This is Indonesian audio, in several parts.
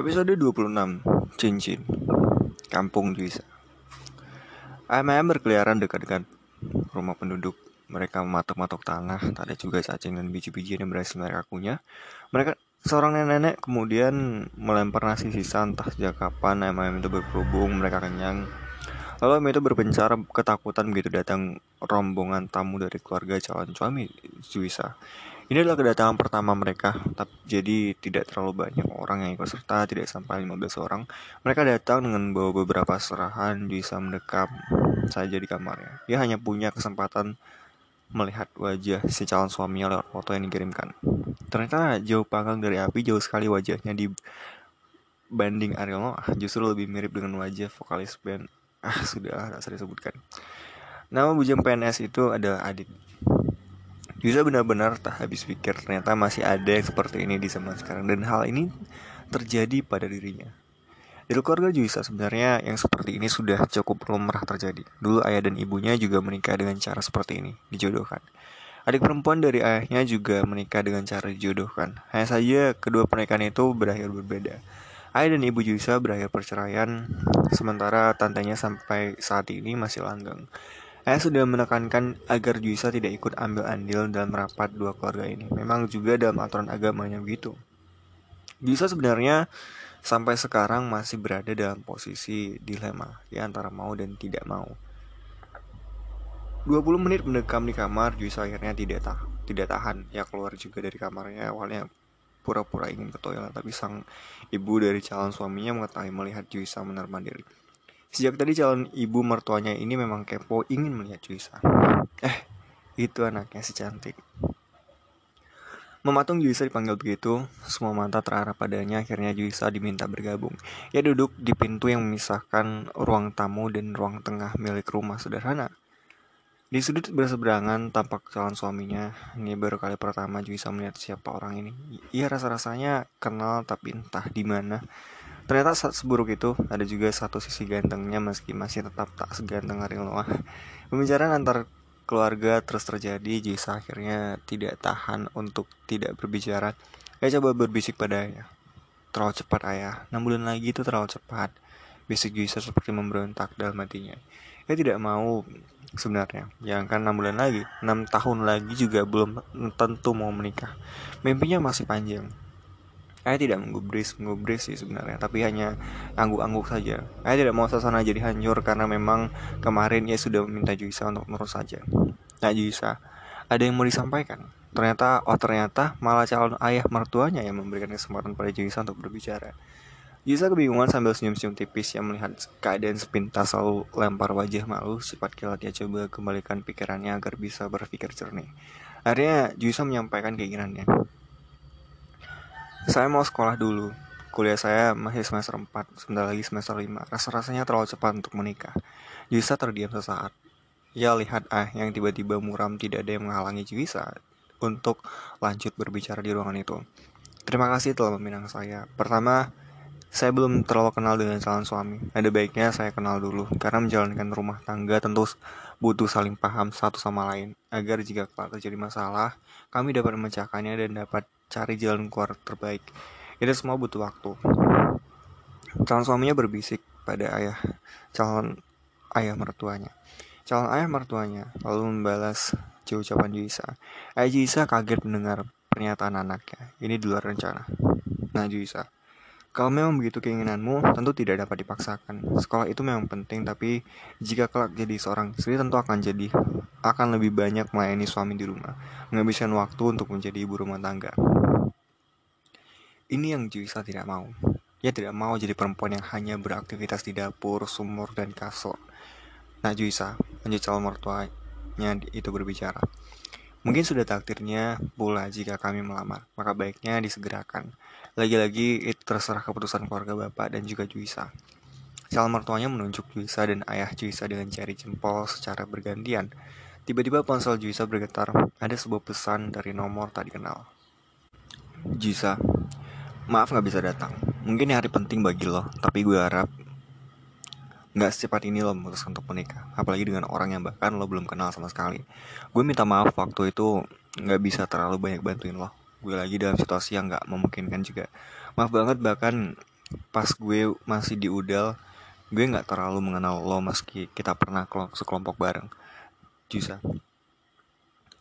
Episode 26 Cincin Kampung Juisa Ayam-ayam berkeliaran dekat dengan rumah penduduk Mereka mematok-matok tanah Tak ada juga cacing dan biji-bijian yang berhasil mereka kunyah Mereka Seorang nenek-nenek kemudian melempar nasi sisa entah sejak kapan ayam-ayam itu berkerubung, mereka kenyang. Lalu ayam itu berpencar ketakutan begitu datang rombongan tamu dari keluarga calon suami Juisa. Ini adalah kedatangan pertama mereka, tapi jadi tidak terlalu banyak orang yang ikut serta, tidak sampai 15 orang. Mereka datang dengan bawa beberapa serahan, bisa mendekam saja di kamarnya. Dia hanya punya kesempatan melihat wajah si calon suaminya lewat foto yang dikirimkan. Ternyata jauh panggang dari api, jauh sekali wajahnya di banding Ariel Noah justru lebih mirip dengan wajah vokalis band ah sudah tak saya sebutkan nama bujang PNS itu adalah Adit Yusa benar-benar tak habis pikir ternyata masih ada yang seperti ini di zaman sekarang dan hal ini terjadi pada dirinya. Di keluarga Juisa sebenarnya yang seperti ini sudah cukup lumrah terjadi. Dulu ayah dan ibunya juga menikah dengan cara seperti ini, dijodohkan. Adik perempuan dari ayahnya juga menikah dengan cara dijodohkan. Hanya saja kedua pernikahan itu berakhir berbeda. Ayah dan ibu Juisa berakhir perceraian, sementara tantenya sampai saat ini masih langgang. Ayah sudah menekankan agar Juisa tidak ikut ambil andil dalam rapat dua keluarga ini. Memang juga dalam aturan agamanya begitu. Juisa sebenarnya sampai sekarang masih berada dalam posisi dilema ya antara mau dan tidak mau. 20 menit mendekam di kamar, Juisa akhirnya tidak tahan, tidak tahan ya keluar juga dari kamarnya. Awalnya pura-pura ingin ke toilet, tapi sang ibu dari calon suaminya mengetahui melihat Juisa menerima diri. Sejak tadi calon ibu mertuanya ini memang kepo ingin melihat Juisa. Eh, itu anaknya si cantik. Mematung Juisa dipanggil begitu, semua mata terarah padanya, akhirnya Juisa diminta bergabung. Ia duduk di pintu yang memisahkan ruang tamu dan ruang tengah milik rumah sederhana. Di sudut berseberangan tampak calon suaminya. Ini baru kali pertama Juisa melihat siapa orang ini. Ia rasa-rasanya kenal tapi entah di mana. Ternyata saat seburuk itu, ada juga satu sisi gantengnya meski masih tetap tak seganteng Ariel Noah. Pembicaraan antar keluarga terus terjadi, Jisa akhirnya tidak tahan untuk tidak berbicara. Dia coba berbisik pada ayah. Terlalu cepat ayah, 6 bulan lagi itu terlalu cepat. Bisik Jisa seperti memberontak dalam hatinya. Dia tidak mau sebenarnya. Yang kan 6 bulan lagi, 6 tahun lagi juga belum tentu mau menikah. Mimpinya masih panjang. Saya tidak menggubris, menggubris sih sebenarnya, tapi hanya angguk-angguk saja. Saya tidak mau suasana jadi hancur karena memang kemarin ia sudah meminta Juisa untuk nurut saja. Nah Juisa, ada yang mau disampaikan? Ternyata, oh ternyata malah calon ayah mertuanya yang memberikan kesempatan pada Juisa untuk berbicara. Juisa kebingungan sambil senyum-senyum tipis yang melihat keadaan sepintas lalu lempar wajah malu. Sifat kilat ia coba kembalikan pikirannya agar bisa berpikir jernih. Akhirnya Juisa menyampaikan keinginannya. Saya mau sekolah dulu. Kuliah saya masih semester 4, sebentar lagi semester 5. Rasa-rasanya terlalu cepat untuk menikah. Juisa terdiam sesaat. Ia lihat ah yang tiba-tiba muram tidak ada yang menghalangi Juisa untuk lanjut berbicara di ruangan itu. Terima kasih telah meminang saya. Pertama, saya belum terlalu kenal dengan calon suami. Ada baiknya saya kenal dulu, karena menjalankan rumah tangga tentu butuh saling paham satu sama lain, agar jika terjadi masalah, kami dapat memecahkannya dan dapat cari jalan keluar terbaik. Ini semua butuh waktu. Calon suaminya berbisik pada ayah calon ayah mertuanya. Calon ayah mertuanya lalu membalas ucapan Juisa. Ayah Juisa kaget mendengar pernyataan anaknya. Ini di luar rencana. Nah Juisa, kalau memang begitu keinginanmu, tentu tidak dapat dipaksakan. Sekolah itu memang penting, tapi jika kelak jadi seorang istri, tentu akan jadi akan lebih banyak melayani suami di rumah, menghabiskan waktu untuk menjadi ibu rumah tangga. Ini yang Juisa tidak mau. Ia tidak mau jadi perempuan yang hanya beraktivitas di dapur, sumur, dan kasur. Nah Juisa, lanjut calon mertuanya itu berbicara. Mungkin sudah takdirnya pula jika kami melamar, maka baiknya disegerakan. Lagi-lagi itu terserah keputusan keluarga bapak dan juga Juisa. Calon mertuanya menunjuk Juisa dan ayah Juisa dengan jari jempol secara bergantian. Tiba-tiba ponsel Juisa bergetar. Ada sebuah pesan dari nomor tak dikenal. Juisa, maaf gak bisa datang. Mungkin ini hari penting bagi lo, tapi gue harap nggak secepat ini lo memutuskan untuk menikah. Apalagi dengan orang yang bahkan lo belum kenal sama sekali. Gue minta maaf waktu itu nggak bisa terlalu banyak bantuin lo. Gue lagi dalam situasi yang nggak memungkinkan juga. Maaf banget bahkan pas gue masih di udal gue nggak terlalu mengenal lo meski kita pernah sekelompok bareng. Jusa.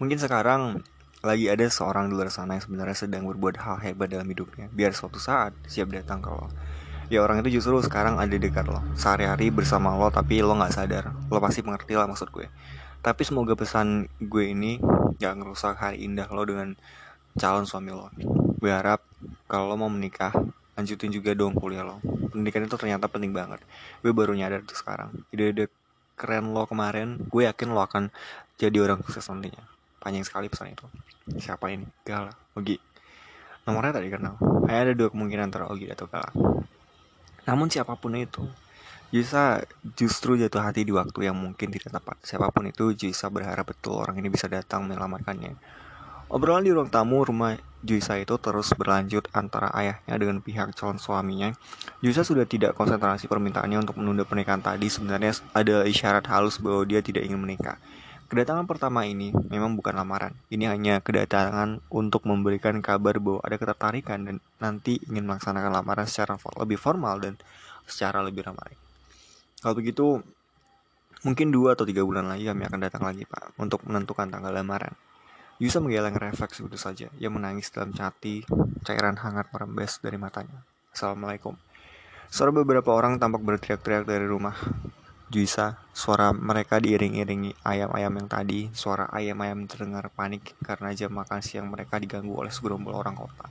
Mungkin sekarang lagi ada seorang di luar sana yang sebenarnya sedang berbuat hal hebat dalam hidupnya. Biar suatu saat siap datang lo ya orang itu justru sekarang ada di dekat lo sehari-hari bersama lo tapi lo nggak sadar. Lo pasti mengerti lah maksud gue. Tapi semoga pesan gue ini gak ngerusak hari indah lo dengan calon suami lo. Gue harap kalau lo mau menikah lanjutin juga dong kuliah lo. Pendidikan itu ternyata penting banget. Gue baru nyadar tuh sekarang. Ide-ide keren lo kemarin gue yakin lo akan jadi orang sukses nantinya. Panjang sekali pesan itu. Siapa ini? Gala. Ogi. Nomornya tadi kenal. Hanya ada dua kemungkinan antara Ogi atau Gala namun siapa pun itu bisa justru jatuh hati di waktu yang mungkin tidak tepat. Siapa pun itu, Juisa berharap betul orang ini bisa datang menyelamatkannya. Obrolan di ruang tamu rumah Juisa itu terus berlanjut antara ayahnya dengan pihak calon suaminya. Juisa sudah tidak konsentrasi permintaannya untuk menunda pernikahan tadi. Sebenarnya ada isyarat halus bahwa dia tidak ingin menikah. Kedatangan pertama ini memang bukan lamaran. Ini hanya kedatangan untuk memberikan kabar bahwa ada ketertarikan dan nanti ingin melaksanakan lamaran secara lebih formal dan secara lebih ramai. Kalau begitu, mungkin dua atau tiga bulan lagi kami akan datang lagi, Pak, untuk menentukan tanggal lamaran. Yusa menggeleng refleks begitu saja. Ia menangis dalam cati, cairan hangat merembes dari matanya. Assalamualaikum. Suara beberapa orang tampak berteriak-teriak dari rumah. Juisa, suara mereka diiring-iringi ayam-ayam yang tadi. Suara ayam-ayam terdengar panik karena jam makan siang mereka diganggu oleh segerombol orang kota.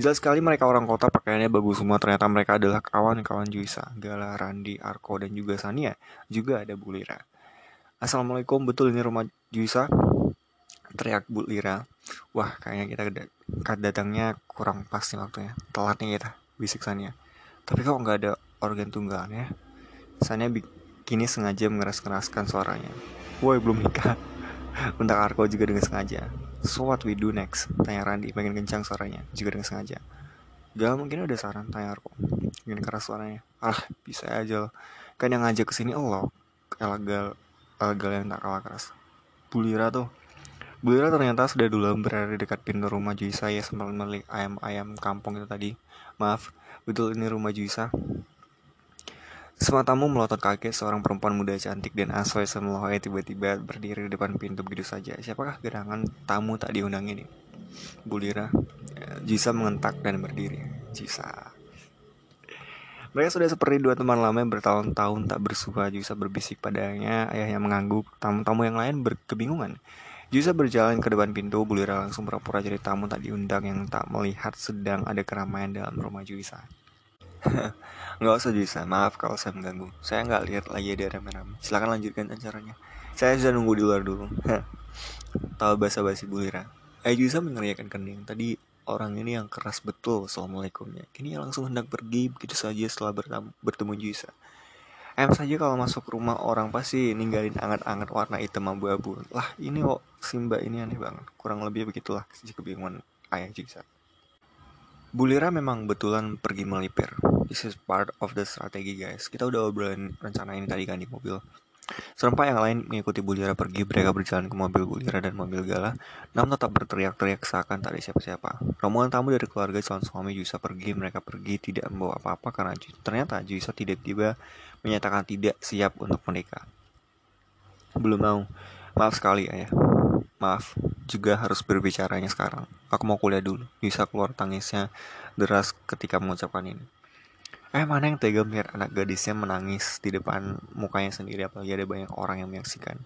Jelas sekali mereka orang kota pakaiannya bagus semua. Ternyata mereka adalah kawan-kawan Juisa, Gala, Randi, Arko, dan juga Sania. Juga ada Bu Lira. Assalamualaikum, betul ini rumah Juisa? Teriak Bu Lira. Wah, kayaknya kita datangnya kurang pas nih waktunya. Telat nih kita, bisik Sania. Tapi kok nggak ada organ tunggalnya? Sanya kini sengaja mengeras-keraskan suaranya. Woi belum nikah. Bentak Arko juga dengan sengaja. So what we do next? Tanya Randi makin kencang suaranya juga dengan sengaja. Gal mungkin udah saran tanya Arko. Makin keras suaranya. Ah bisa aja loh. Kan yang ngajak ke sini Allah. Elagal, Elagal yang tak kalah keras. Bulira tuh Bulira ternyata sudah dulu berada di dekat pintu rumah Juisa ya sempat melihat ayam-ayam kampung itu tadi. Maaf, betul ini rumah Juisa. Semua tamu melotot kaget seorang perempuan muda cantik dan asoy semelohai tiba-tiba berdiri di depan pintu begitu saja. Siapakah gerangan tamu tak diundang ini? Bulira, Jisa mengentak dan berdiri. Jisa. Mereka sudah seperti dua teman lama yang bertahun-tahun tak bersua. Jisa berbisik padanya, ayahnya mengangguk. Tamu-tamu yang lain berkebingungan. Jisa berjalan ke depan pintu, Bulira langsung pura-pura jadi tamu tak diundang yang tak melihat sedang ada keramaian dalam rumah Juisa. nggak usah bisa maaf kalau saya mengganggu. Saya nggak lihat lagi ada rame-rame. Silakan lanjutkan acaranya. Saya sudah nunggu di luar dulu. Tahu bahasa basi bulira eh bisa meneriakan kening tadi orang ini yang keras betul. Assalamualaikumnya kini langsung hendak pergi. Begitu saja setelah bertemu, Juisa Em saja kalau masuk rumah orang pasti ninggalin anget-anget warna hitam abu-abu. Lah ini kok Simba ini aneh banget. Kurang lebih begitulah kebingungan ayah Juisa Bulira memang betulan pergi melipir. This is part of the strategi guys. Kita udah obrolin rencana ini tadi kan di mobil. Serempak yang lain mengikuti Bulira pergi, mereka berjalan ke mobil Bulira dan mobil Gala, namun tetap berteriak-teriak seakan tak ada siapa-siapa. Rombongan tamu dari keluarga calon suami Juisa pergi, mereka pergi tidak membawa apa-apa karena ternyata Juisa tidak tiba menyatakan tidak siap untuk menikah. Belum mau. Maaf sekali ayah. Maaf, juga harus berbicaranya sekarang. Aku mau kuliah dulu. Bisa keluar tangisnya deras ketika mengucapkan ini. Eh mana yang tega melihat anak gadisnya menangis di depan mukanya sendiri apalagi ada banyak orang yang menyaksikan.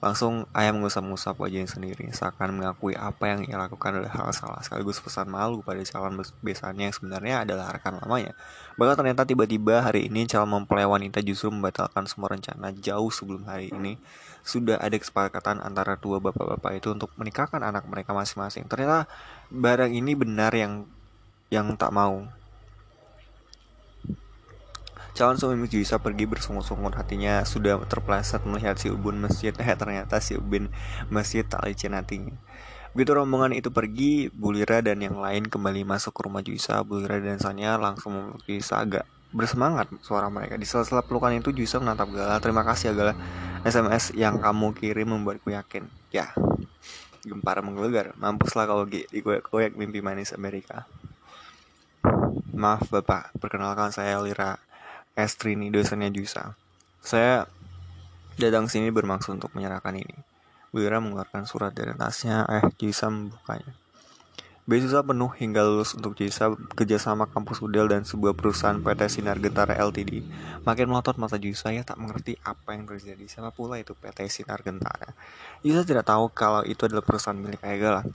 Langsung ayah mengusap-ngusap wajahnya sendiri seakan mengakui apa yang ia lakukan adalah hal salah sekaligus pesan malu pada calon besannya yang sebenarnya adalah rekan lamanya. Bahkan ternyata tiba-tiba hari ini calon mempelai wanita justru membatalkan semua rencana jauh sebelum hari ini sudah ada kesepakatan antara dua bapak-bapak itu untuk menikahkan anak mereka masing-masing. Ternyata barang ini benar yang yang tak mau. Calon suami bisa pergi bersungut-sungut hatinya sudah terpleset melihat si Ubun masjid. Eh ternyata si Ubin masjid tak licin hatinya. Begitu rombongan itu pergi, Bulira dan yang lain kembali masuk ke rumah Juisa. Bulira dan Sanya langsung memeluk Juisa agak bersemangat suara mereka. Di sela-sela pelukan itu Juisa menatap Gala. Terima kasih ya Gala. SMS yang kamu kirim membuatku yakin. Ya, gempar menggelegar. Mampuslah kau di koyak-koyak mimpi manis Amerika. Maaf Bapak, perkenalkan saya Lira Estrini, dosennya Jusa. Saya datang sini bermaksud untuk menyerahkan ini. Bu Lira mengeluarkan surat dari tasnya, eh Jusa membukanya. Beasiswa penuh hingga lulus untuk jasa kerjasama kampus UDEL dan sebuah perusahaan PT Sinar Gentara Ltd. Makin melotot mata Jui saya tak mengerti apa yang terjadi. Siapa pula itu PT Sinar Gentara? Jui tidak tahu kalau itu adalah perusahaan milik Egala.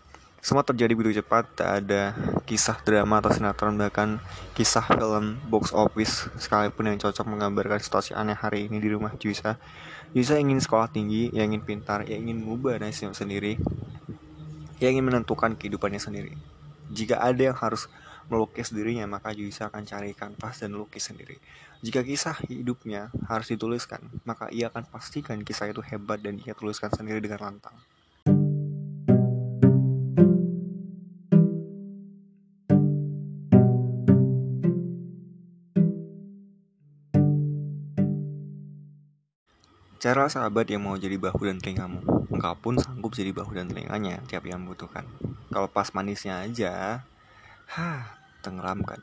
Semua terjadi begitu cepat, tak ada kisah drama atau sinetron, bahkan kisah film box office sekalipun yang cocok menggambarkan situasi aneh hari ini di rumah Juisa. Juisa ingin sekolah tinggi, yang ingin pintar, yang ingin mengubah nasib sendiri, ia ingin menentukan kehidupannya sendiri. Jika ada yang harus melukis dirinya, maka Juisa akan cari kanvas dan lukis sendiri. Jika kisah hidupnya harus dituliskan, maka ia akan pastikan kisah itu hebat dan ia tuliskan sendiri dengan lantang. Cara sahabat yang mau jadi bahu dan telingamu Engkau pun sanggup jadi bahu dan telinganya tiap yang membutuhkan Kalau pas manisnya aja Hah, tenggelamkan